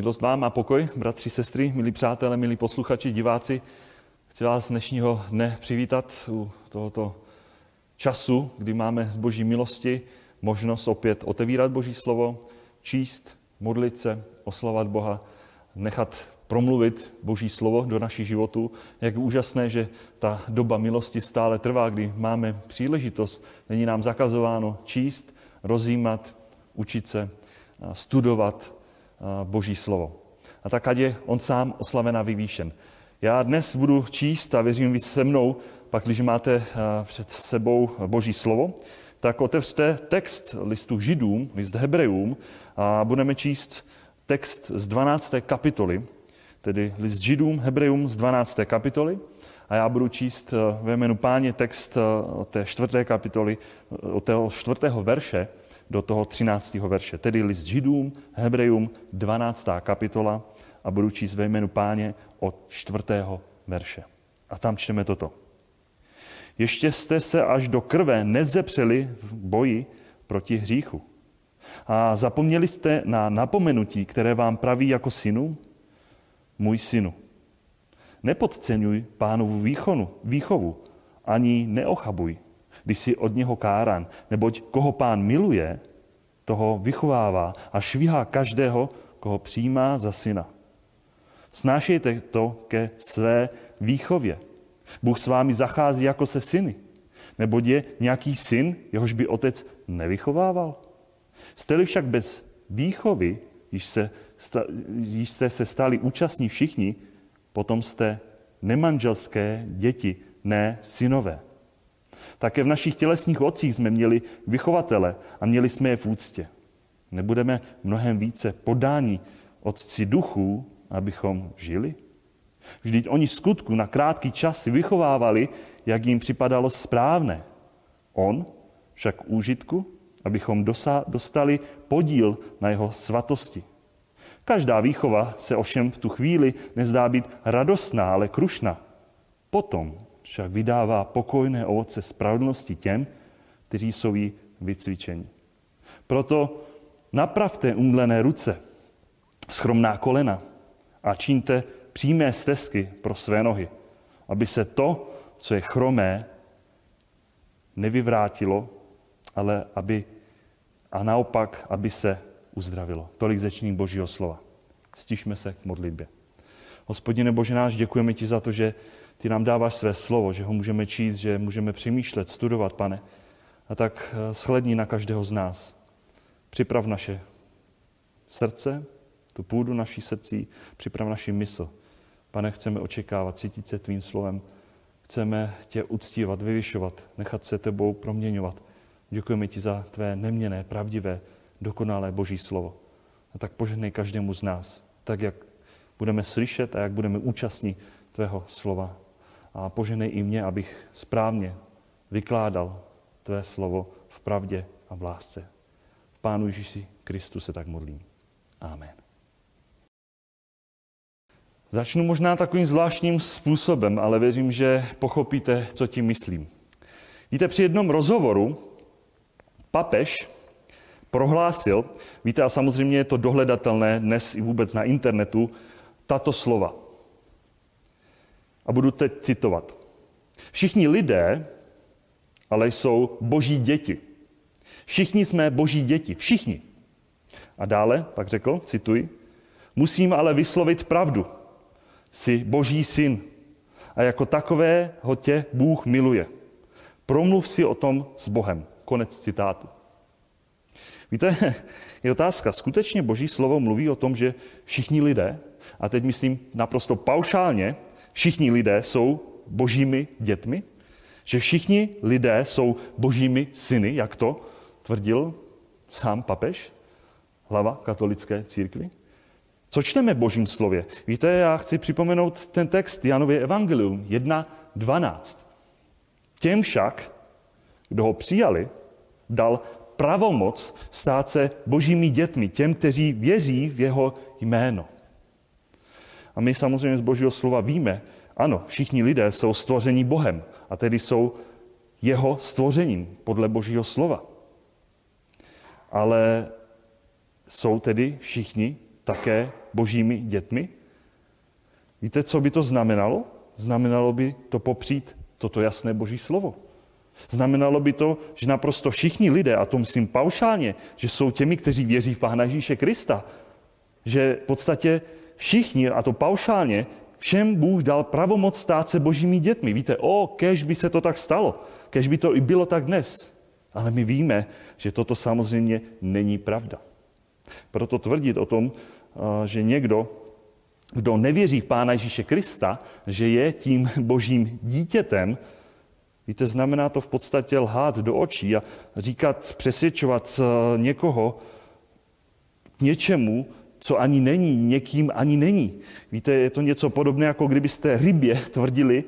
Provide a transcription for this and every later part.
Milost vám a pokoj, bratři, sestry, milí přátelé, milí posluchači, diváci. Chci vás dnešního dne přivítat u tohoto času, kdy máme z boží milosti možnost opět otevírat boží slovo, číst, modlit se, oslavat Boha, nechat promluvit boží slovo do našich životů. Jak úžasné, že ta doba milosti stále trvá, kdy máme příležitost, není nám zakazováno číst, rozjímat, učit se, studovat Boží slovo. A tak ať je on sám oslaven a vyvýšen. Já dnes budu číst a věřím vy se mnou, pak když máte před sebou Boží slovo, tak otevřte text listu Židům, list Hebrejům a budeme číst text z 12. kapitoly, tedy list Židům, Hebrejům z 12. kapitoly. A já budu číst ve jménu páně text od té čtvrté kapitoly, od toho čtvrtého verše do toho 13. verše, tedy list Židům, Hebrejům, 12. kapitola a budu číst ve jménu páně od 4. verše. A tam čteme toto. Ještě jste se až do krve nezepřeli v boji proti hříchu. A zapomněli jste na napomenutí, které vám praví jako synu? Můj synu, nepodceňuj pánovu výchonu, výchovu, ani neochabuj, když jsi od něho káran, neboť koho pán miluje, toho vychovává a švihá každého, koho přijímá za syna. Snášejte to ke své výchově. Bůh s vámi zachází jako se syny. Nebo je nějaký syn, jehož by otec nevychovával? Jste-li však bez výchovy, již, se, již jste se stali účastní všichni, potom jste nemanželské děti, ne synové. Také v našich tělesných otcích jsme měli vychovatele a měli jsme je v úctě. Nebudeme mnohem více podání otci duchů, abychom žili? Vždyť oni skutku na krátký čas vychovávali, jak jim připadalo správné. On však úžitku, abychom dostali podíl na jeho svatosti. Každá výchova se ovšem v tu chvíli nezdá být radostná, ale krušná. Potom však vydává pokojné ovoce spravedlnosti těm, kteří jsou jí vycvičeni. Proto napravte umdlené ruce, schromná kolena a čiňte přímé stezky pro své nohy, aby se to, co je chromé, nevyvrátilo, ale aby a naopak, aby se uzdravilo. Tolik zečním Božího slova. Stišme se k modlitbě. Hospodine Bože náš, děkujeme ti za to, že ty nám dáváš své slovo, že ho můžeme číst, že můžeme přemýšlet, studovat, pane. A tak eh, shledni na každého z nás. Připrav naše srdce, tu půdu naší srdcí, připrav naši mysl. Pane, chceme očekávat, cítit se tvým slovem. Chceme tě uctívat, vyvyšovat, nechat se tebou proměňovat. Děkujeme ti za tvé neměné, pravdivé, dokonalé Boží slovo. A tak požehnej každému z nás, tak jak budeme slyšet a jak budeme účastní tvého slova a poženej i mě, abych správně vykládal tvé slovo v pravdě a v lásce. V Pánu Ježíši Kristu se tak modlím. Amen. Začnu možná takovým zvláštním způsobem, ale věřím, že pochopíte, co tím myslím. Víte, při jednom rozhovoru papež prohlásil, víte, a samozřejmě je to dohledatelné dnes i vůbec na internetu, tato slova – a budu teď citovat. Všichni lidé ale jsou boží děti. Všichni jsme boží děti. Všichni. A dále pak řekl, cituji, musím ale vyslovit pravdu. Jsi boží syn a jako takové ho tě Bůh miluje. Promluv si o tom s Bohem. Konec citátu. Víte, je otázka, skutečně Boží slovo mluví o tom, že všichni lidé, a teď myslím naprosto paušálně, všichni lidé jsou božími dětmi? Že všichni lidé jsou božími syny, jak to tvrdil sám papež, hlava katolické církvy? Co čteme v božím slově? Víte, já chci připomenout ten text Janově Evangelium 1.12. Těm však, kdo ho přijali, dal pravomoc stát se božími dětmi, těm, kteří věří v jeho jméno. A my samozřejmě z Božího slova víme, ano, všichni lidé jsou stvoření Bohem a tedy jsou jeho stvořením podle Božího slova. Ale jsou tedy všichni také božími dětmi? Víte, co by to znamenalo? Znamenalo by to popřít toto jasné boží slovo. Znamenalo by to, že naprosto všichni lidé, a to myslím paušálně, že jsou těmi, kteří věří v Pána Ježíše Krista, že v podstatě všichni, a to paušálně, všem Bůh dal pravomoc stát se božími dětmi. Víte, o, kež by se to tak stalo, kež by to i bylo tak dnes. Ale my víme, že toto samozřejmě není pravda. Proto tvrdit o tom, že někdo, kdo nevěří v Pána Ježíše Krista, že je tím božím dítětem, víte, znamená to v podstatě lhát do očí a říkat, přesvědčovat někoho k něčemu, co ani není, někým ani není. Víte, je to něco podobné, jako kdybyste rybě tvrdili,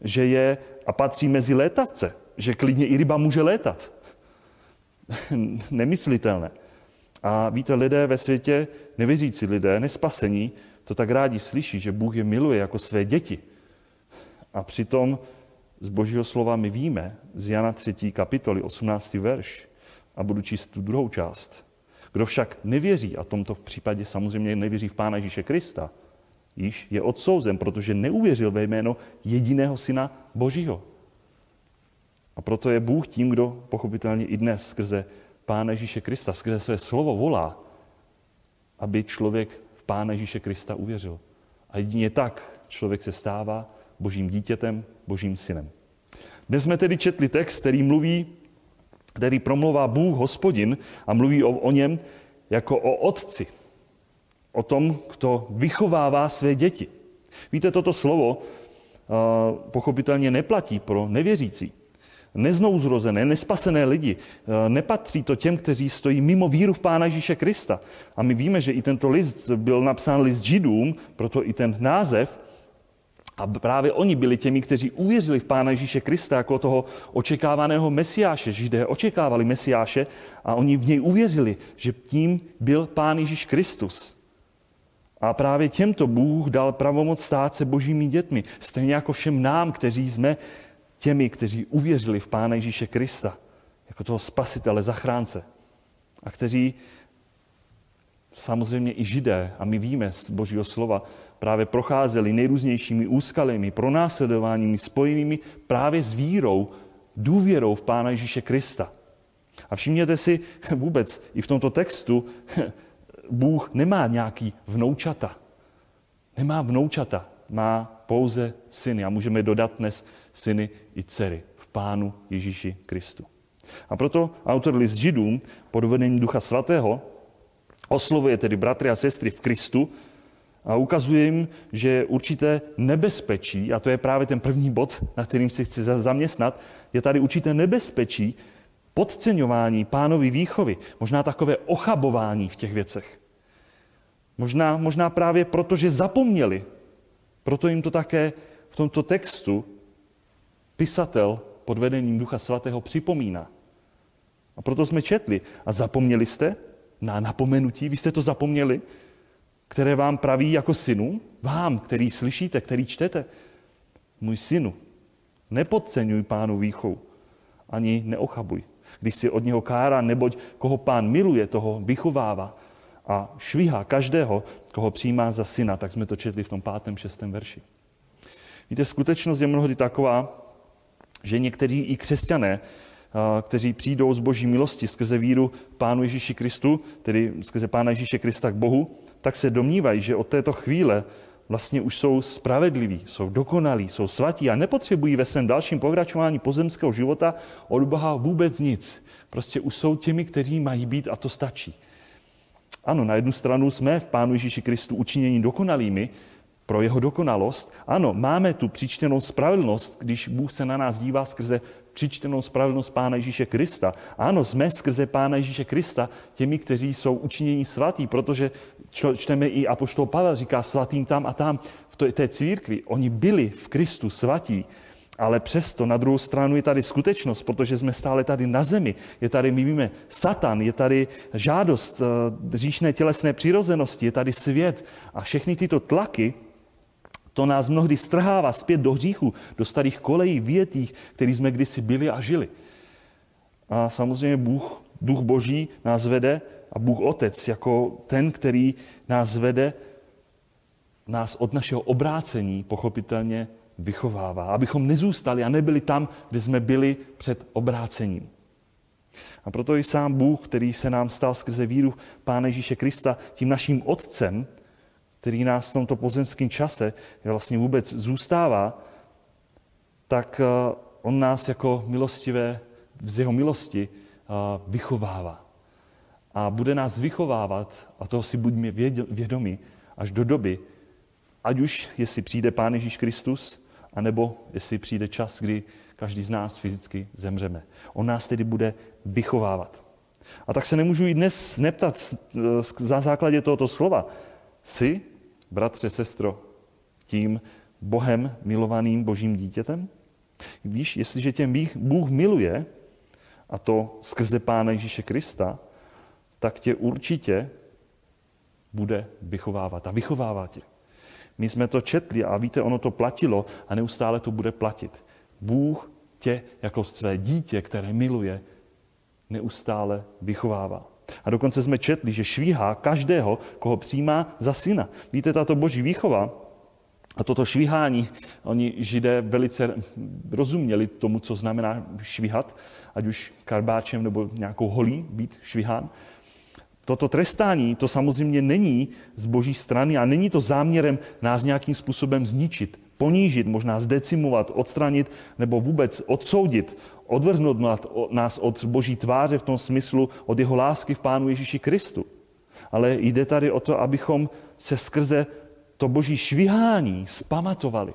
že je a patří mezi létavce, že klidně i ryba může létat. Nemyslitelné. A víte, lidé ve světě, nevěřící lidé, nespasení, to tak rádi slyší, že Bůh je miluje jako své děti. A přitom z Božího slova my víme, z Jana 3. kapitoly 18. verš, a budu číst tu druhou část. Kdo však nevěří, a v tomto případě samozřejmě nevěří v Pána Ježíše Krista, již je odsouzen, protože neuvěřil ve jméno jediného syna Božího. A proto je Bůh tím, kdo pochopitelně i dnes skrze Pána Ježíše Krista, skrze své slovo volá, aby člověk v Pána Ježíše Krista uvěřil. A jedině tak člověk se stává božím dítětem, božím synem. Dnes jsme tedy četli text, který mluví, který promlouvá Bůh, hospodin, a mluví o, o něm jako o otci. O tom, kdo vychovává své děti. Víte, toto slovo uh, pochopitelně neplatí pro nevěřící neznouzrozené, nespasené lidi. Eh, nepatří to těm, kteří stojí mimo víru v Pána Ježíše Krista. A my víme, že i tento list byl napsán list židům, proto i ten název. A právě oni byli těmi, kteří uvěřili v Pána Ježíše Krista jako toho očekávaného mesiáše. Židé očekávali mesiáše a oni v něj uvěřili, že tím byl Pán Ježíš Kristus. A právě těmto Bůh dal pravomoc stát se božími dětmi. Stejně jako všem nám, kteří jsme těmi, kteří uvěřili v Pána Ježíše Krista jako toho spasitele, zachránce a kteří samozřejmě i židé, a my víme z božího slova, právě procházeli nejrůznějšími úskalými, pronásledováními spojenými právě s vírou, důvěrou v Pána Ježíše Krista. A všimněte si vůbec, i v tomto textu Bůh nemá nějaký vnoučata. Nemá vnoučata, má pouze syny. A můžeme dodat dnes syny i dcery v Pánu Ježíši Kristu. A proto autor list Židům pod vedením Ducha Svatého oslovuje tedy bratry a sestry v Kristu a ukazuje jim, že určité nebezpečí, a to je právě ten první bod, na kterým si chci zaměstnat, je tady určité nebezpečí podceňování pánovy výchovy, možná takové ochabování v těch věcech. Možná, možná právě proto, že zapomněli. Proto jim to také v tomto textu pisatel pod vedením Ducha Svatého připomíná. A proto jsme četli. A zapomněli jste na napomenutí, vy jste to zapomněli, které vám praví jako synu, vám, který slyšíte, který čtete. Můj synu, nepodceňuj pánu výchou, ani neochabuj. Když si od něho kára, neboť koho pán miluje, toho vychovává a švihá každého, koho přijímá za syna, tak jsme to četli v tom pátém, šestém verši. Víte, skutečnost je mnohdy taková, že někteří i křesťané, kteří přijdou z boží milosti skrze víru Pánu Ježíši Kristu, tedy skrze Pána Ježíše Krista k Bohu, tak se domnívají, že od této chvíle vlastně už jsou spravedliví, jsou dokonalí, jsou svatí a nepotřebují ve svém dalším pokračování pozemského života od Boha vůbec nic. Prostě už jsou těmi, kteří mají být a to stačí. Ano, na jednu stranu jsme v Pánu Ježíši Kristu učiněni dokonalými, pro jeho dokonalost. Ano, máme tu přičtenou spravedlnost, když Bůh se na nás dívá skrze přičtenou spravedlnost Pána Ježíše Krista. Ano, jsme skrze Pána Ježíše Krista těmi, kteří jsou učiněni svatí, protože čteme i Apoštol Pavel říká svatým tam a tam v té církvi. Oni byli v Kristu svatí, ale přesto na druhou stranu je tady skutečnost, protože jsme stále tady na zemi. Je tady, my víme, Satan, je tady žádost eh, říšné tělesné přirozenosti, je tady svět a všechny tyto tlaky to nás mnohdy strhává zpět do hříchu, do starých kolejí větých, který jsme kdysi byli a žili. A samozřejmě Bůh, Duch Boží nás vede a Bůh Otec jako ten, který nás vede nás od našeho obrácení pochopitelně vychovává, abychom nezůstali a nebyli tam, kde jsme byli před obrácením. A proto i sám Bůh, který se nám stal skrze víru Pána Ježíše Krista, tím naším Otcem, který nás v tomto pozemském čase vlastně vůbec zůstává, tak eh, on nás jako milostivé, z jeho milosti eh, vychovává. A bude nás vychovávat, a toho si buďme vědomi, až do doby, ať už jestli přijde Pán Ježíš Kristus, anebo jestli přijde čas, kdy každý z nás fyzicky zemřeme. On nás tedy bude vychovávat. A tak se nemůžu i dnes neptat za základě tohoto slova. Jsi, bratře, sestro, tím Bohem milovaným božím dítětem? Víš, jestliže tě Bůh miluje, a to skrze Pána Ježíše Krista, tak tě určitě bude vychovávat a vychovává tě. My jsme to četli a víte, ono to platilo a neustále to bude platit. Bůh tě jako své dítě, které miluje, neustále vychovává. A dokonce jsme četli, že švíhá každého, koho přijímá za syna. Víte, tato boží výchova a toto švíhání, oni židé velice rozuměli tomu, co znamená švíhat, ať už karbáčem nebo nějakou holí být švíhán. Toto trestání, to samozřejmě není z boží strany a není to záměrem nás nějakým způsobem zničit, ponížit, možná zdecimovat, odstranit nebo vůbec odsoudit, odvrhnout nás od boží tváře v tom smyslu od jeho lásky v Pánu Ježíši Kristu. Ale jde tady o to, abychom se skrze to boží švihání spamatovali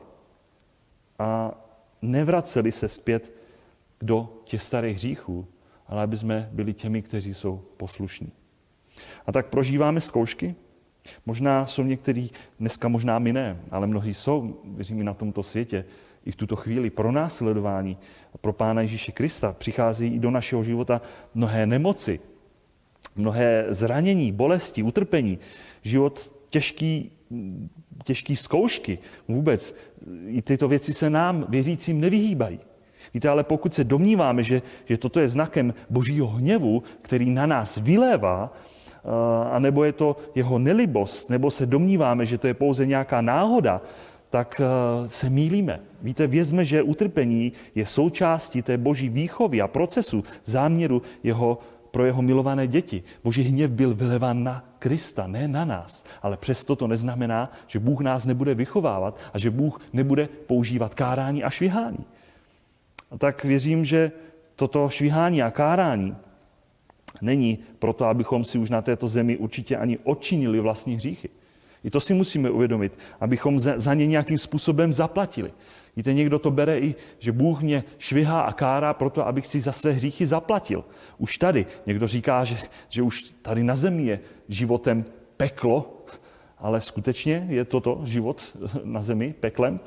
a nevraceli se zpět do těch starých hříchů, ale aby jsme byli těmi, kteří jsou poslušní. A tak prožíváme zkoušky. Možná jsou někteří, dneska možná my ne, ale mnohí jsou, věřím i na tomto světě, i v tuto chvíli pro následování pro Pána Ježíše Krista. Přichází i do našeho života mnohé nemoci, mnohé zranění, bolesti, utrpení, život těžký, těžký zkoušky. Vůbec i tyto věci se nám, věřícím, nevyhýbají. Víte, ale pokud se domníváme, že, že toto je znakem božího hněvu, který na nás vylévá, a nebo je to jeho nelibost, nebo se domníváme, že to je pouze nějaká náhoda, tak se mílíme. Víte, vězme, že utrpení je součástí té boží výchovy a procesu, záměru jeho, pro jeho milované děti. Boží hněv byl vyleván na Krista, ne na nás. Ale přesto to neznamená, že Bůh nás nebude vychovávat a že Bůh nebude používat kárání a švihání. A tak věřím, že toto švihání a kárání není proto, abychom si už na této zemi určitě ani odčinili vlastní hříchy. I to si musíme uvědomit, abychom za ně nějakým způsobem zaplatili. Víte, někdo to bere i, že Bůh mě švihá a kárá proto, abych si za své hříchy zaplatil. Už tady. Někdo říká, že, že už tady na zemi je životem peklo, ale skutečně je toto život na zemi peklem.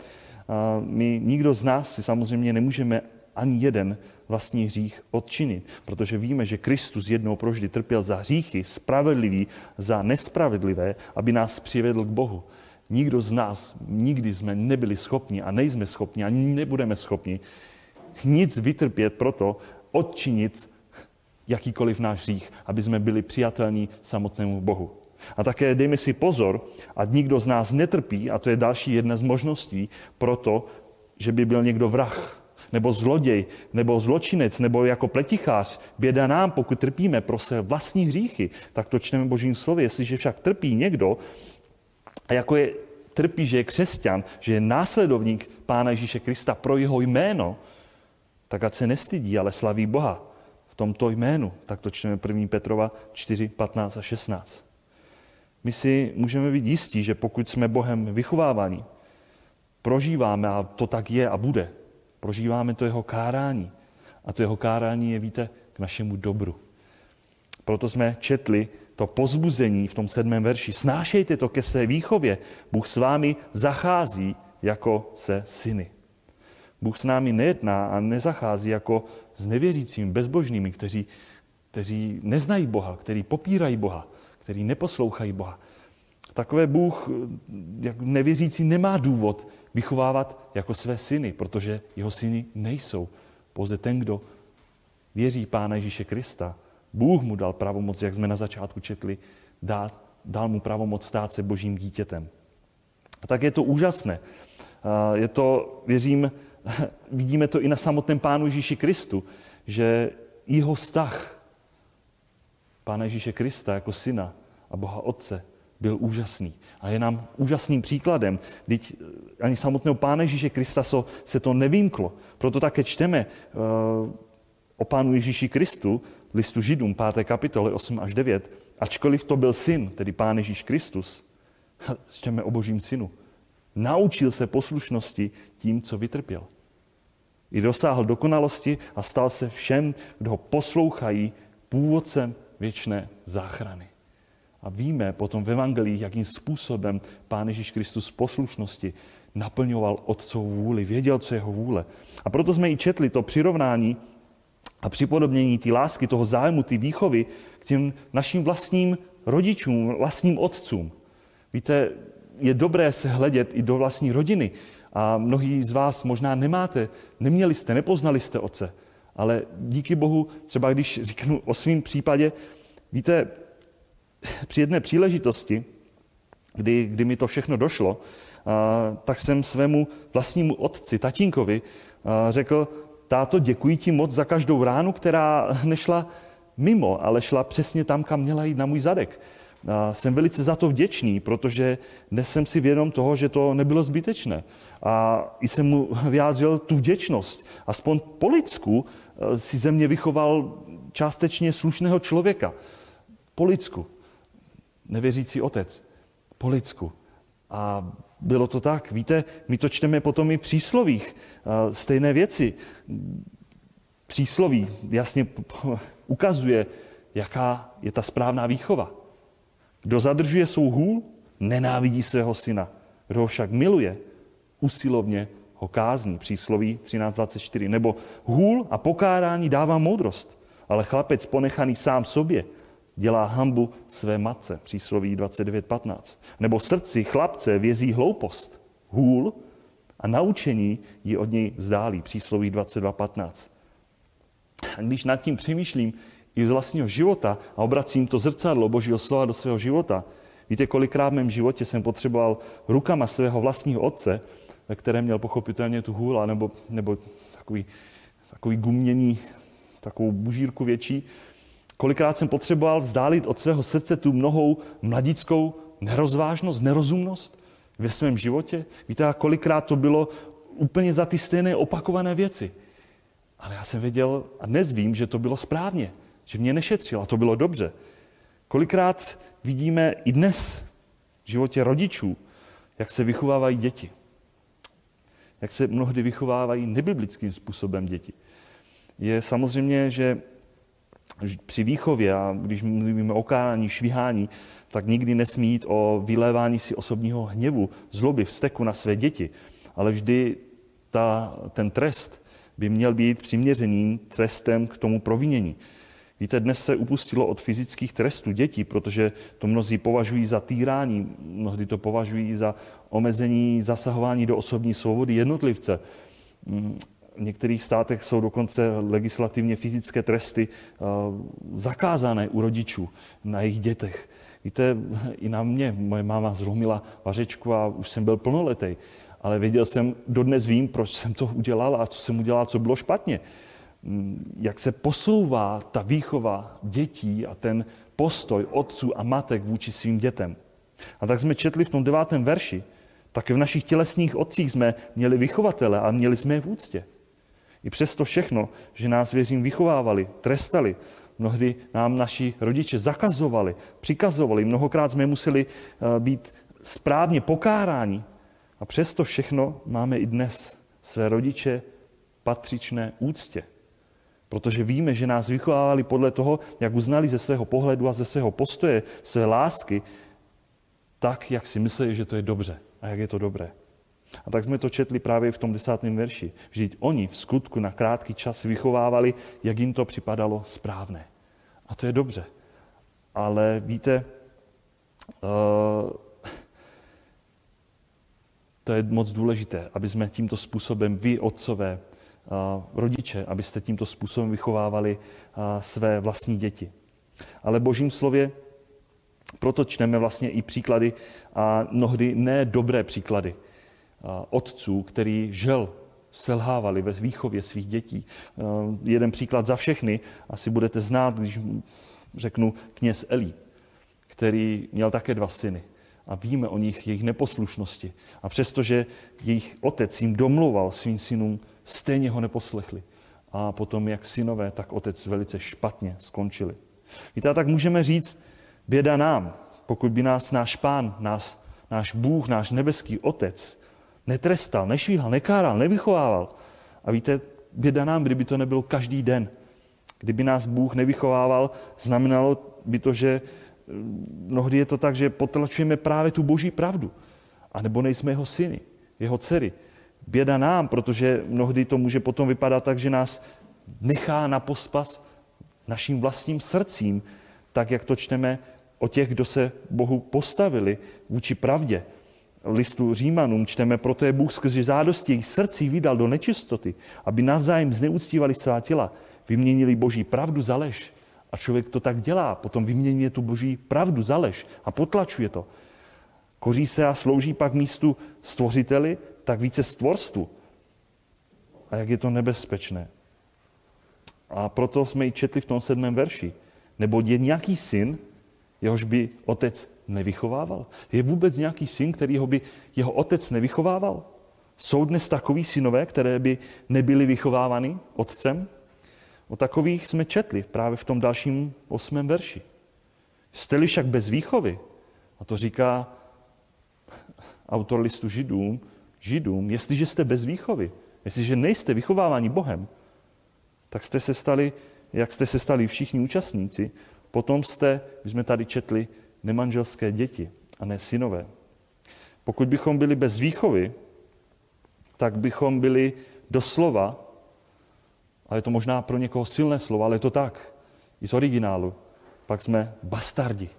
My, nikdo z nás si samozřejmě nemůžeme ani jeden vlastní hřích odčinit, protože víme, že Kristus jednou proždy trpěl za hříchy, spravedlivý za nespravedlivé, aby nás přivedl k Bohu. Nikdo z nás nikdy jsme nebyli schopni a nejsme schopni, ani nebudeme schopni nic vytrpět proto, odčinit jakýkoliv náš hřích, aby jsme byli přijatelní samotnému Bohu. A také dejme si pozor, a nikdo z nás netrpí, a to je další jedna z možností, proto, že by byl někdo vrah, nebo zloděj, nebo zločinec, nebo jako pletichář. Běda nám, pokud trpíme pro své vlastní hříchy, tak to čteme božím slově. Jestliže však trpí někdo, a jako je trpí, že je křesťan, že je následovník Pána Ježíše Krista pro jeho jméno, tak ať se nestydí, ale slaví Boha v tomto jménu. Tak to čteme 1. Petrova 4, 15 a 16. My si můžeme být jistí, že pokud jsme Bohem vychovávaní, prožíváme, a to tak je a bude, prožíváme to jeho kárání. A to jeho kárání je, víte, k našemu dobru. Proto jsme četli to pozbuzení v tom sedmém verši. Snášejte to ke své výchově. Bůh s vámi zachází jako se syny. Bůh s námi nejedná a nezachází jako s nevěřícími, bezbožnými, kteří, kteří neznají Boha, kteří popírají Boha, kteří neposlouchají Boha. Takové Bůh, jak nevěřící, nemá důvod vychovávat jako své syny, protože jeho syny nejsou. Pouze ten, kdo věří Pána Ježíše Krista, Bůh mu dal pravomoc, jak jsme na začátku četli, dal, dal mu pravomoc stát se božím dítětem. A tak je to úžasné. Je to, věřím, vidíme to i na samotném Pánu Ježíši Kristu, že jeho vztah Pána Ježíše Krista jako syna a Boha Otce byl úžasný. A je nám úžasným příkladem. Teď eh, ani samotného Pána Ježíše Krista se to nevýmklo. Proto také čteme eh, o Pánu Ježíši Kristu, listu Židům, 5. kapitole 8 až 9, ačkoliv to byl syn, tedy Pán Ježíš Kristus, čteme o Božím synu, naučil se poslušnosti tím, co vytrpěl. I dosáhl dokonalosti a stal se všem, kdo ho poslouchají, původcem věčné záchrany. A víme potom v evangelích, jakým způsobem Pán Ježíš Kristus poslušnosti naplňoval Otcovou vůli, věděl, co je jeho vůle. A proto jsme i četli to přirovnání a připodobnění té lásky, toho zájmu, té výchovy k těm našim vlastním rodičům, vlastním otcům. Víte, je dobré se hledět i do vlastní rodiny. A mnohí z vás možná nemáte, neměli jste, nepoznali jste otce. Ale díky Bohu, třeba když říknu o svém případě, víte, při jedné příležitosti, kdy, kdy mi to všechno došlo, a, tak jsem svému vlastnímu otci, tatínkovi, a, řekl, táto, děkuji ti moc za každou ránu, která nešla mimo, ale šla přesně tam, kam měla jít na můj zadek. A jsem velice za to vděčný, protože dnes jsem si vědom toho, že to nebylo zbytečné. A i jsem mu vyjádřil tu vděčnost. Aspoň po lidsku eh, si ze mě vychoval částečně slušného člověka. Po lidsku. Nevěřící otec. Po lidsku. A bylo to tak. Víte, my to čteme potom i v příslovích. Stejné věci. Přísloví jasně ukazuje, jaká je ta správná výchova. Kdo zadržuje svou hůl, nenávidí svého syna. Kdo ho však miluje, usilovně ho kázní. Přísloví 13.24. Nebo hůl a pokárání dává moudrost, ale chlapec ponechaný sám sobě dělá hambu své matce. Přísloví 29.15. Nebo srdci chlapce vězí hloupost, hůl a naučení ji od něj vzdálí. Přísloví 22.15. A když nad tím přemýšlím i z vlastního života a obracím to zrcadlo Božího slova do svého života, víte, kolikrát v mém životě jsem potřeboval rukama svého vlastního otce, ve kterém měl pochopitelně tu hůla nebo, nebo takový, takový gumění, takovou bužírku větší, kolikrát jsem potřeboval vzdálit od svého srdce tu mnohou mladickou nerozvážnost, nerozumnost ve svém životě. Víte, kolikrát to bylo úplně za ty stejné opakované věci. Ale já jsem věděl a dnes vím, že to bylo správně, že mě nešetřil a to bylo dobře. Kolikrát vidíme i dnes v životě rodičů, jak se vychovávají děti. Jak se mnohdy vychovávají nebiblickým způsobem děti. Je samozřejmě, že při výchově, a když mluvíme o kárání, švihání, tak nikdy nesmí jít o vylévání si osobního hněvu, zloby, vzteku na své děti. Ale vždy ta, ten trest by měl být přiměřeným trestem k tomu provinění. Víte, dnes se upustilo od fyzických trestů dětí, protože to mnozí považují za týrání, mnohdy to považují za omezení zasahování do osobní svobody jednotlivce. V některých státech jsou dokonce legislativně fyzické tresty eh, zakázané u rodičů na jejich dětech. Víte, i na mě moje máma zlomila vařečku a už jsem byl plnoletý. Ale věděl jsem, dodnes vím, proč jsem to udělal a co jsem udělal, co bylo špatně. Mm, jak se posouvá ta výchova dětí a ten postoj otců a matek vůči svým dětem. A tak jsme četli v tom devátém verši, tak v našich tělesných otcích jsme měli vychovatele a měli jsme je v úctě. I přesto všechno, že nás věřím vychovávali, trestali, mnohdy nám naši rodiče zakazovali, přikazovali, mnohokrát jsme museli eh, být správně pokáráni. A přesto všechno máme i dnes své rodiče patřičné úctě. Protože víme, že nás vychovávali podle toho, jak uznali ze svého pohledu a ze svého postoje, své lásky, tak, jak si mysleli, že to je dobře a jak je to dobré. A tak jsme to četli právě v tom desátém verši. Vždyť oni v skutku na krátký čas vychovávali, jak jim to připadalo správné. A to je dobře. Ale víte, uh, to je moc důležité, aby jsme tímto způsobem, vy, otcové, uh, rodiče, abyste tímto způsobem vychovávali uh, své vlastní děti. Ale božím slově Proto čteme vlastně i příklady a mnohdy ne dobré příklady otců, který žel selhávali ve výchově svých dětí. Jeden příklad za všechny, asi budete znát, když řeknu kněz Elí, který měl také dva syny. A víme o nich, jejich neposlušnosti. A přestože jejich otec jim domluval svým synům, stejně ho neposlechli. A potom jak synové, tak otec velice špatně skončili. Víte, tak můžeme říct, běda nám, pokud by nás náš pán, nás, náš Bůh, náš nebeský otec netrestal, nešvíhal, nekáral, nevychovával. A víte, běda nám, kdyby to nebylo každý den. Kdyby nás Bůh nevychovával, znamenalo by to, že eh, mnohdy je to tak, že potlačujeme právě tu boží pravdu. A nebo nejsme jeho syny, jeho dcery. Běda nám, protože mnohdy to může potom vypadat tak, že nás nechá na pospas naším vlastním srdcím, tak jak to čteme o těch, kdo se Bohu postavili vůči pravdě. Listu Římanům čteme, proto je Bůh skrze zádosti jejich srdcí vydal do nečistoty, aby navzájem zneúctívali svá těla, vyměnili boží pravdu za lež. A člověk to tak dělá, potom vymění tu boží pravdu za lež a potlačuje to. Koří se a slouží pak místu stvořiteli, tak více stvorstvu. A jak je to nebezpečné. A proto jsme i četli v tom sedmém verši. Nebo je nějaký syn, jehož by otec nevychovával? Je vůbec nějaký syn, kterýho by jeho otec nevychovával? Jsou dnes takový synové, které by nebyly vychovávány otcem? O takových jsme četli právě v tom dalším osmém verši. Jste-li však bez výchovy, a to říká autor listu Židům, Židům, jestliže jste bez výchovy, jestliže nejste vychováváni Bohem, tak jste se stali, jak jste se stali všichni účastníci, potom jste, my jsme tady četli, nemanželské děti a ne synové. Pokud bychom byli bez výchovy, tak bychom byli doslova, a je to možná pro někoho silné slovo, ale je to tak, i z originálu, pak jsme bastardi,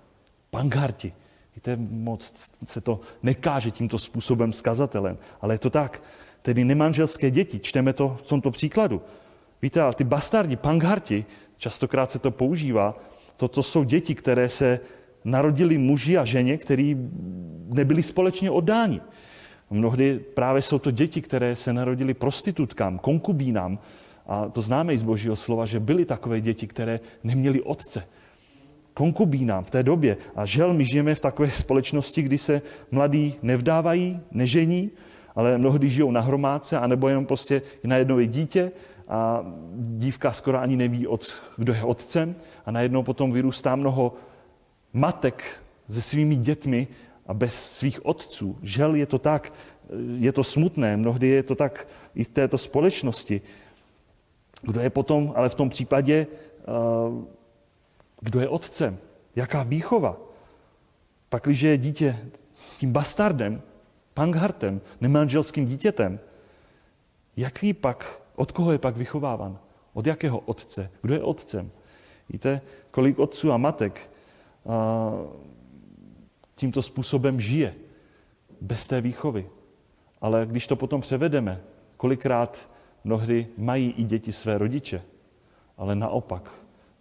pangarti. Víte, moc se to nekáže tímto způsobem s kazatelem, ale je to tak. Tedy nemanželské děti, čteme to v tomto příkladu. Víte, ale ty bastardi, pangharti, častokrát se to používá, toto jsou děti, které se narodili muži a ženě, kteří nebyli společně oddáni. Mnohdy právě jsou to děti, které se narodili prostitutkám, konkubínám. A to známe i z božího slova, že byly takové děti, které neměly otce. Konkubínám v té době. A žel, my žijeme v takové společnosti, kdy se mladí nevdávají, nežení, ale mnohdy žijou na hromádce, anebo jenom prostě najednou je dítě a dívka skoro ani neví, od, kdo je otcem a najednou potom vyrůstá mnoho matek se svými dětmi a bez svých otců. Žel je to tak, je to smutné, mnohdy je to tak i v této společnosti. Kdo je potom, ale v tom případě, eh, kdo je otcem? Jaká výchova? Pakliže je dítě tím bastardem, panghartem, nemanželským dítětem, jaký pak, od koho je pak vychováván? Od jakého otce? Kdo je otcem? Víte, kolik otců a matek tímto způsobem žije bez té výchovy. Ale když to potom převedeme, kolikrát mnohdy mají i děti své rodiče, ale naopak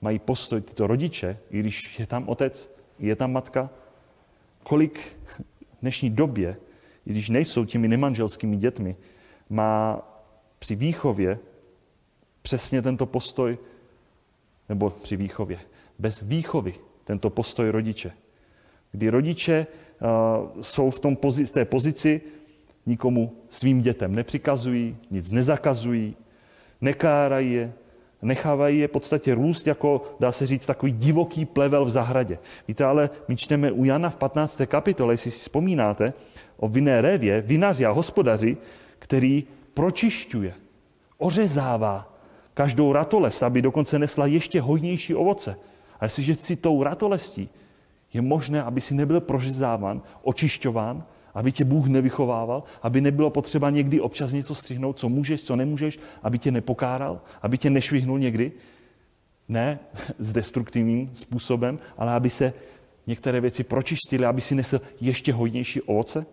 mají postoj tyto rodiče, i když je tam otec, je tam matka, kolik v dnešní době, i když nejsou těmi nemanželskými dětmi, má při výchově přesně tento postoj, nebo při výchově, bez výchovy tento postoj rodiče. Kdy rodiče uh, jsou v tom pozi- té pozici, nikomu svým dětem nepřikazují, nic nezakazují, nekárají je, nechávají je v podstatě růst jako, dá se říct, takový divoký plevel v zahradě. Víte, ale my čteme u Jana v 15. kapitole, jestli si vzpomínáte, o vinné révě, vinaři a hospodaři, který pročišťuje, ořezává každou ratolest, aby dokonce nesla ještě hojnější ovoce. A jestliže si tou ratolestí je možné, aby si nebyl prořezáván, očišťován, aby tě Bůh nevychovával, aby nebylo potřeba někdy občas něco střihnout, co můžeš, co nemůžeš, aby tě nepokáral, aby tě nešvihnul někdy. Ne s destruktivním způsobem, ale aby se některé věci pročištily, aby si nesl ještě hojnější ovoce.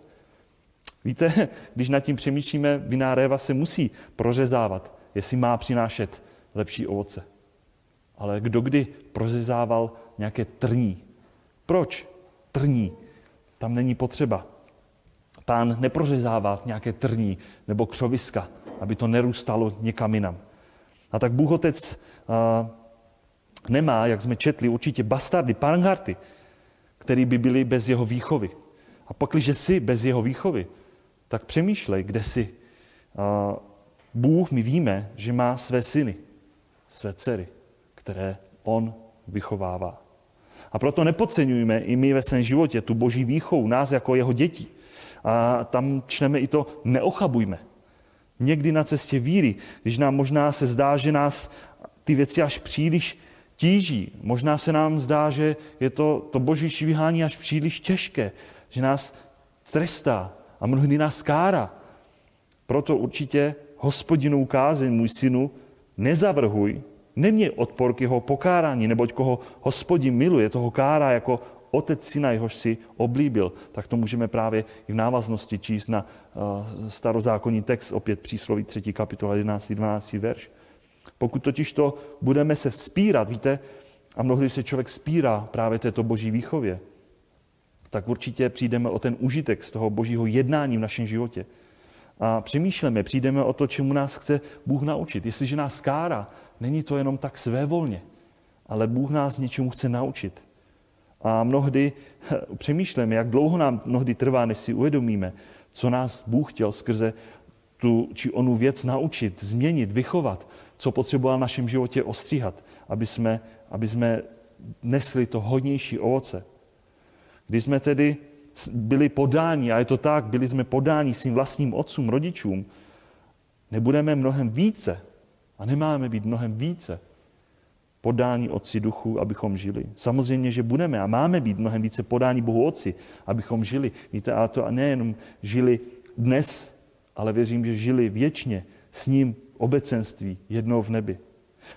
Víte, když nad tím přemýšlíme, vinná réva se musí prořezávat, jestli má přinášet lepší ovoce. Ale kdo kdy prořezával nějaké trní? Proč? trní. Tam není potřeba. Pán neprořezává nějaké trní nebo křoviska, aby to nerůstalo někam jinam. A tak Bůh Otec nemá, jak jsme četli, určitě bastardy, pangarty, který by byli bez jeho výchovy. A pak, když jsi bez jeho výchovy, tak přemýšlej, kde jsi. Bůh, my víme, že má své syny, své dcery, které on vychovává. A proto nepodceňujeme i my ve svém životě tu boží výchovu, nás jako jeho dětí. A tam čteme i to, neochabujme. Někdy na cestě víry, když nám možná se zdá, že nás ty věci až příliš tíží. Možná se nám zdá, že je to, to boží švihání až příliš těžké, že nás trestá a mnohdy nás kára. Proto určitě hospodinou kázeň, můj synu, nezavrhuj, nemě odpor k jeho pokárání, neboť koho hospodin miluje, toho kárá jako otec syna, jehož si oblíbil. Tak to můžeme právě i v návaznosti číst na uh, starozákonní text, opět přísloví 3. kapitola 11. 12. verš. Pokud totiž to budeme se vzpírat, víte, a mnohdy se člověk spírá právě této boží výchově, tak určitě přijdeme o ten užitek z toho božího jednání v našem životě. A přemýšlíme, přijdeme o to, čemu nás chce Bůh naučit. Jestliže nás kára, není to jenom tak svévolně, ale Bůh nás něčemu chce naučit. A mnohdy přemýšlíme, jak dlouho nám mnohdy trvá, než si uvědomíme, co nás Bůh chtěl skrze tu či onu věc naučit, změnit, vychovat, co potřeboval v našem životě ostříhat, aby jsme, aby jsme nesli to hodnější ovoce. Když jsme tedy byli podáni, a je to tak, byli jsme podáni svým vlastním otcům, rodičům, nebudeme mnohem více a nemáme být mnohem více podání Otci Duchu, abychom žili. Samozřejmě, že budeme a máme být mnohem více podání Bohu Otci, abychom žili. Víte, a to nejenom žili dnes, ale věřím, že žili věčně s ním obecenství jednou v nebi.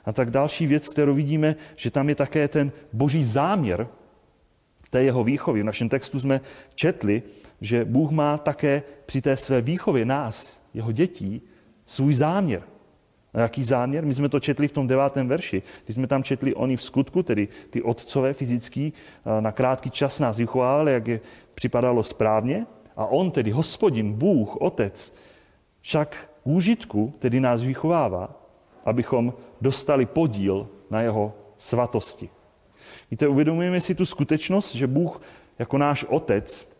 A tak další věc, kterou vidíme, že tam je také ten boží záměr té jeho výchovy. V našem textu jsme četli, že Bůh má také při té své výchově nás, jeho dětí, svůj záměr. A jaký záměr? My jsme to četli v tom devátém verši. Když jsme tam četli oni v skutku, tedy ty otcové fyzický, na krátký čas nás vychovávali, jak je připadalo správně. A on, tedy hospodin, Bůh, otec, však úžitku, tedy nás vychovává, abychom dostali podíl na jeho svatosti. Víte, uvědomujeme si tu skutečnost, že Bůh jako náš otec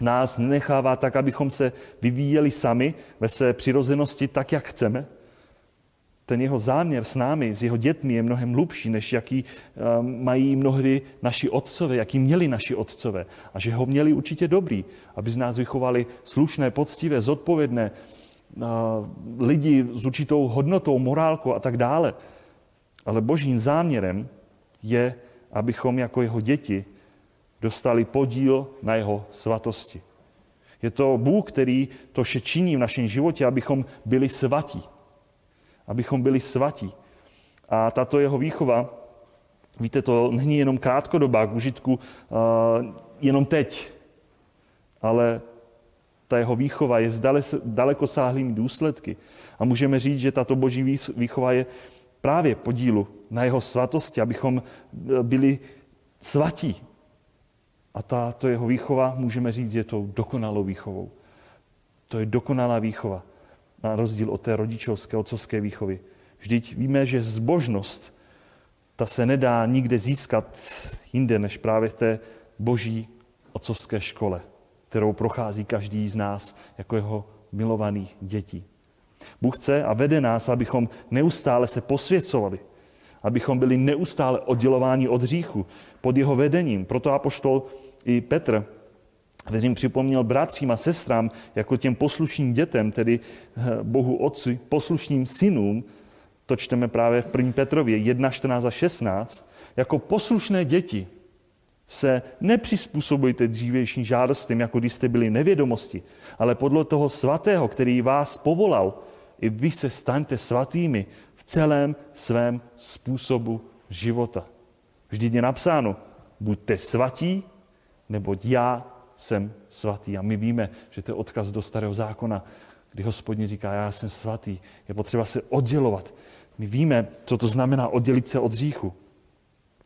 nás nenechává tak, abychom se vyvíjeli sami ve své přirozenosti tak, jak chceme, ten jeho záměr s námi, s jeho dětmi je mnohem hlubší, než jaký um, mají mnohdy naši otcové, jaký měli naši otcové. A že ho měli určitě dobrý, aby z nás vychovali slušné, poctivé, zodpovědné uh, lidi s určitou hodnotou, morálkou a tak dále. Ale božím záměrem je, abychom jako jeho děti dostali podíl na jeho svatosti. Je to Bůh, který to vše činí v našem životě, abychom byli svatí abychom byli svatí. A tato jeho výchova, víte, to není jenom krátkodobá k užitku jenom teď, ale ta jeho výchova je s daleko sáhlými důsledky. A můžeme říct, že tato boží výchova je právě podílu na jeho svatosti, abychom e, byli svatí. A tato jeho výchova, můžeme říct, je tou dokonalou výchovou. To je dokonalá výchova na rozdíl od té rodičovské, otcovské výchovy. Vždyť víme, že zbožnost, ta se nedá nikde získat jinde, než právě v té boží otcovské škole, kterou prochází každý z nás jako jeho milovaných dětí. Bůh chce a vede nás, abychom neustále se posvěcovali, abychom byli neustále oddělováni od hříchu pod jeho vedením. Proto apoštol i Petr Věřím, připomněl bratřím a sestrám, jako těm poslušným dětem, tedy eh, Bohu Otci, poslušným synům, to čteme právě v 1. Petrově 1, 14 a 16, jako poslušné děti se nepřizpůsobujte dřívějším žádostem, jako když jste byli nevědomosti, ale podle toho svatého, který vás povolal, i vy se staňte svatými v celém svém způsobu života. Vždyť je napsáno, buďte svatí, neboť já jsem svatý. A my víme, že to je odkaz do starého zákona, kdy hospodin říká, já jsem svatý. Je potřeba se oddělovat. My víme, co to znamená oddělit se od hříchu.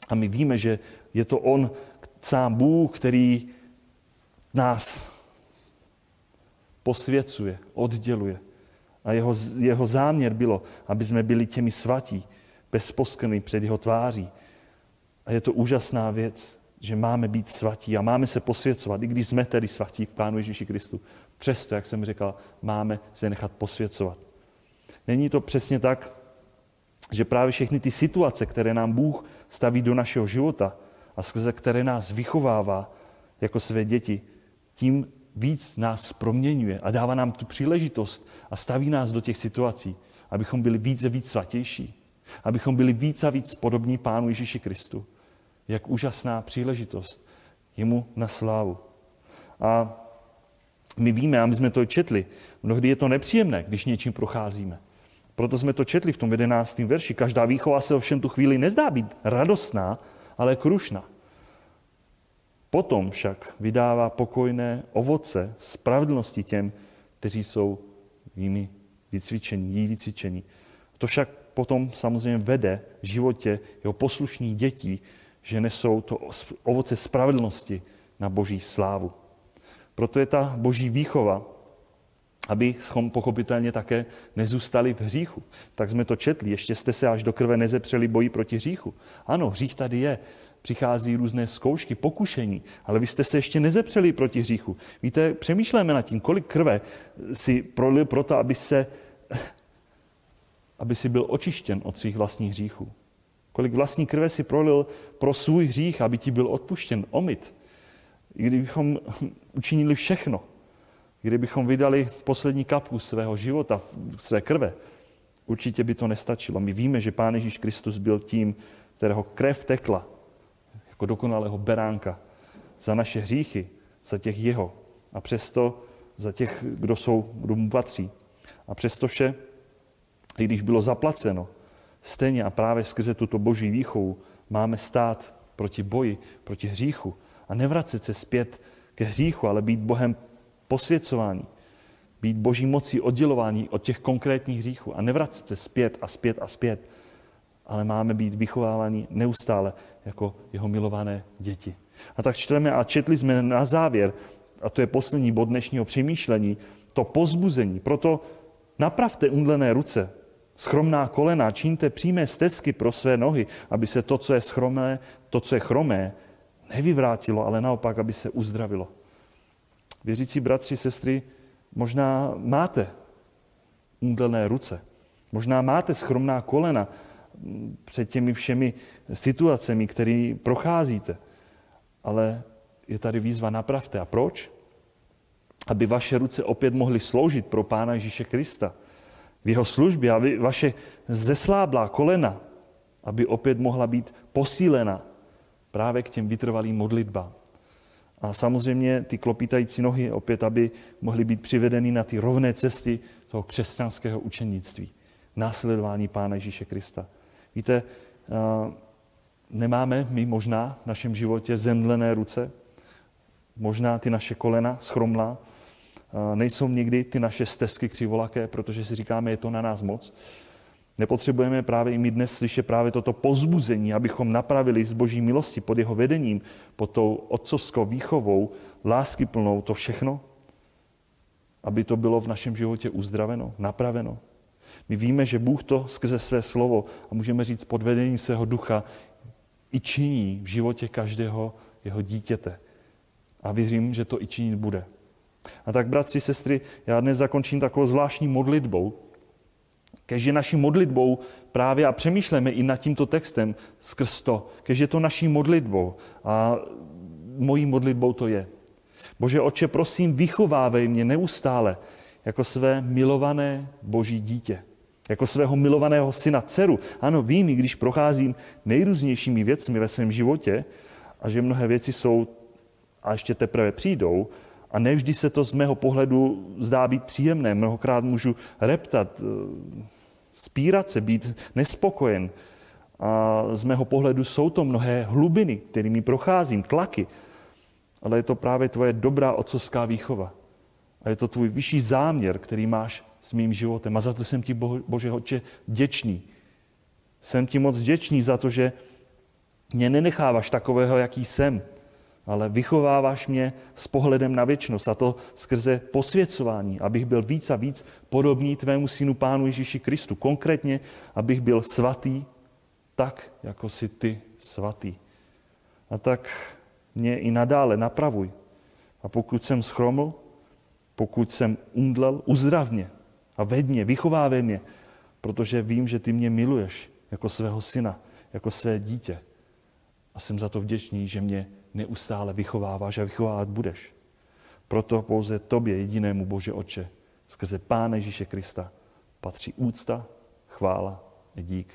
A my víme, že je to on, sám Bůh, který nás posvěcuje, odděluje. A jeho, jeho záměr bylo, aby jsme byli těmi svatí, bez poskvrny před jeho tváří. A je to úžasná věc, že máme být svatí a máme se posvěcovat, i když jsme tedy svatí v Pánu Ježíši Kristu. Přesto, jak jsem říkal, máme se nechat posvěcovat. Není to přesně tak, že právě všechny ty situace, které nám Bůh staví do našeho života a skrze které nás vychovává jako své děti, tím víc nás proměňuje a dává nám tu příležitost a staví nás do těch situací, abychom byli víc a víc svatější, abychom byli víc a víc podobní Pánu Ježíši Kristu. Jak úžasná příležitost jemu na slávu. A my víme, a my jsme to četli, mnohdy je to nepříjemné, když něčím procházíme. Proto jsme to četli v tom jedenáctém verši. Každá výchova se ovšem tu chvíli nezdá být radostná, ale krušná. Potom však vydává pokojné ovoce spravedlnosti těm, kteří jsou jimi vycvičení, jí vycvičení. To však potom samozřejmě vede v životě jeho poslušných dětí, že nesou to ovoce spravedlnosti na boží slávu. Proto je ta boží výchova, abychom pochopitelně také nezůstali v hříchu. Tak jsme to četli, ještě jste se až do krve nezepřeli boji proti hříchu. Ano, hřích tady je, přichází různé zkoušky, pokušení, ale vy jste se ještě nezepřeli proti hříchu. Víte, přemýšlíme nad tím, kolik krve si prolil proto, aby, se, aby si byl očištěn od svých vlastních hříchů. Kolik vlastní krve si prolil pro svůj hřích, aby ti byl odpuštěn, omyt. I kdybychom učinili všechno, kdybychom vydali poslední kapku svého života, své krve, určitě by to nestačilo. My víme, že Pán Ježíš Kristus byl tím, kterého krev tekla jako dokonalého beránka za naše hříchy, za těch jeho a přesto za těch, kdo, jsou, kdo mu patří. A přesto vše, i když bylo zaplaceno, stejně a právě skrze tuto boží výchovu máme stát proti boji, proti hříchu a nevracet se zpět ke hříchu, ale být Bohem posvěcování, být boží mocí oddělování od těch konkrétních hříchů a nevracet se zpět a zpět a zpět, ale máme být vychováváni neustále jako jeho milované děti. A tak čteme a četli jsme na závěr, a to je poslední bod dnešního přemýšlení, to pozbuzení. Proto napravte umdlené ruce, schromná kolena, čiňte přímé stezky pro své nohy, aby se to, co je schromé, to, co je chromé, nevyvrátilo, ale naopak, aby se uzdravilo. Věřící bratři, sestry, možná máte umdlené ruce, možná máte schromná kolena, před těmi všemi situacemi, které procházíte. Ale je tady výzva napravte. A proč? Aby vaše ruce opět mohly sloužit pro Pána Ježíše Krista. V jeho službě, aby vaše zesláblá kolena, aby opět mohla být posílena právě k těm vytrvalým modlitbám. A samozřejmě ty klopítající nohy opět, aby mohly být přivedeny na ty rovné cesty toho křesťanského učenictví. Následování Pána Ježíše Krista. Víte, eh, nemáme my možná v našem životě zemdlené ruce, možná ty naše kolena schromlá, eh, nejsou někdy ty naše stezky křivolaké, protože si říkáme, je to na nás moc. Nepotřebujeme právě i my dnes slyšet právě toto pozbuzení, abychom napravili z boží milosti pod jeho vedením, pod tou otcovskou výchovou, lásky plnou to všechno, aby to bylo v našem životě uzdraveno, napraveno. My víme, že Bůh to skrze své slovo a můžeme říct pod vedením svého ducha i činí v životě každého jeho dítěte. A věřím, že to i činit bude. A tak, bratři, sestry, já dnes zakončím takovou zvláštní modlitbou, kež je naší modlitbou právě a přemýšlíme i nad tímto textem skrz to, kež je to naší modlitbou a mojí modlitbou to je. Bože Oče, prosím, vychovávej mě neustále jako své milované boží dítě jako svého milovaného syna, dceru. Ano, vím, když procházím nejrůznějšími věcmi ve svém životě a že mnohé věci jsou a ještě teprve přijdou a nevždy se to z mého pohledu zdá být příjemné. Mnohokrát můžu reptat, eh, spírat se, být nespokojen. A z mého pohledu jsou to mnohé hlubiny, kterými procházím, tlaky. Ale je to právě tvoje dobrá otcovská výchova. A je to tvůj vyšší záměr, který máš s mým životem. A za to jsem ti, Bože Otče, děčný. Jsem ti moc děčný za to, že mě nenecháváš takového, jaký jsem, ale vychováváš mě s pohledem na věčnost a to skrze posvěcování, abych byl víc a víc podobný tvému synu Pánu Ježíši Kristu. Konkrétně, abych byl svatý tak, jako si ty svatý. A tak mě i nadále napravuj. A pokud jsem schroml, pokud jsem umdlel, uzdrav mě a ved mě, vychovávej mě, protože vím, že ty mě miluješ jako svého syna, jako své dítě. A jsem za to vděčný, že mě neustále vychováváš a vychovávat budeš. Proto pouze tobě, jedinému Bože Oče, skrze Pána Ježíše Krista, patří úcta, chvála a dík.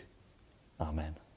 Amen.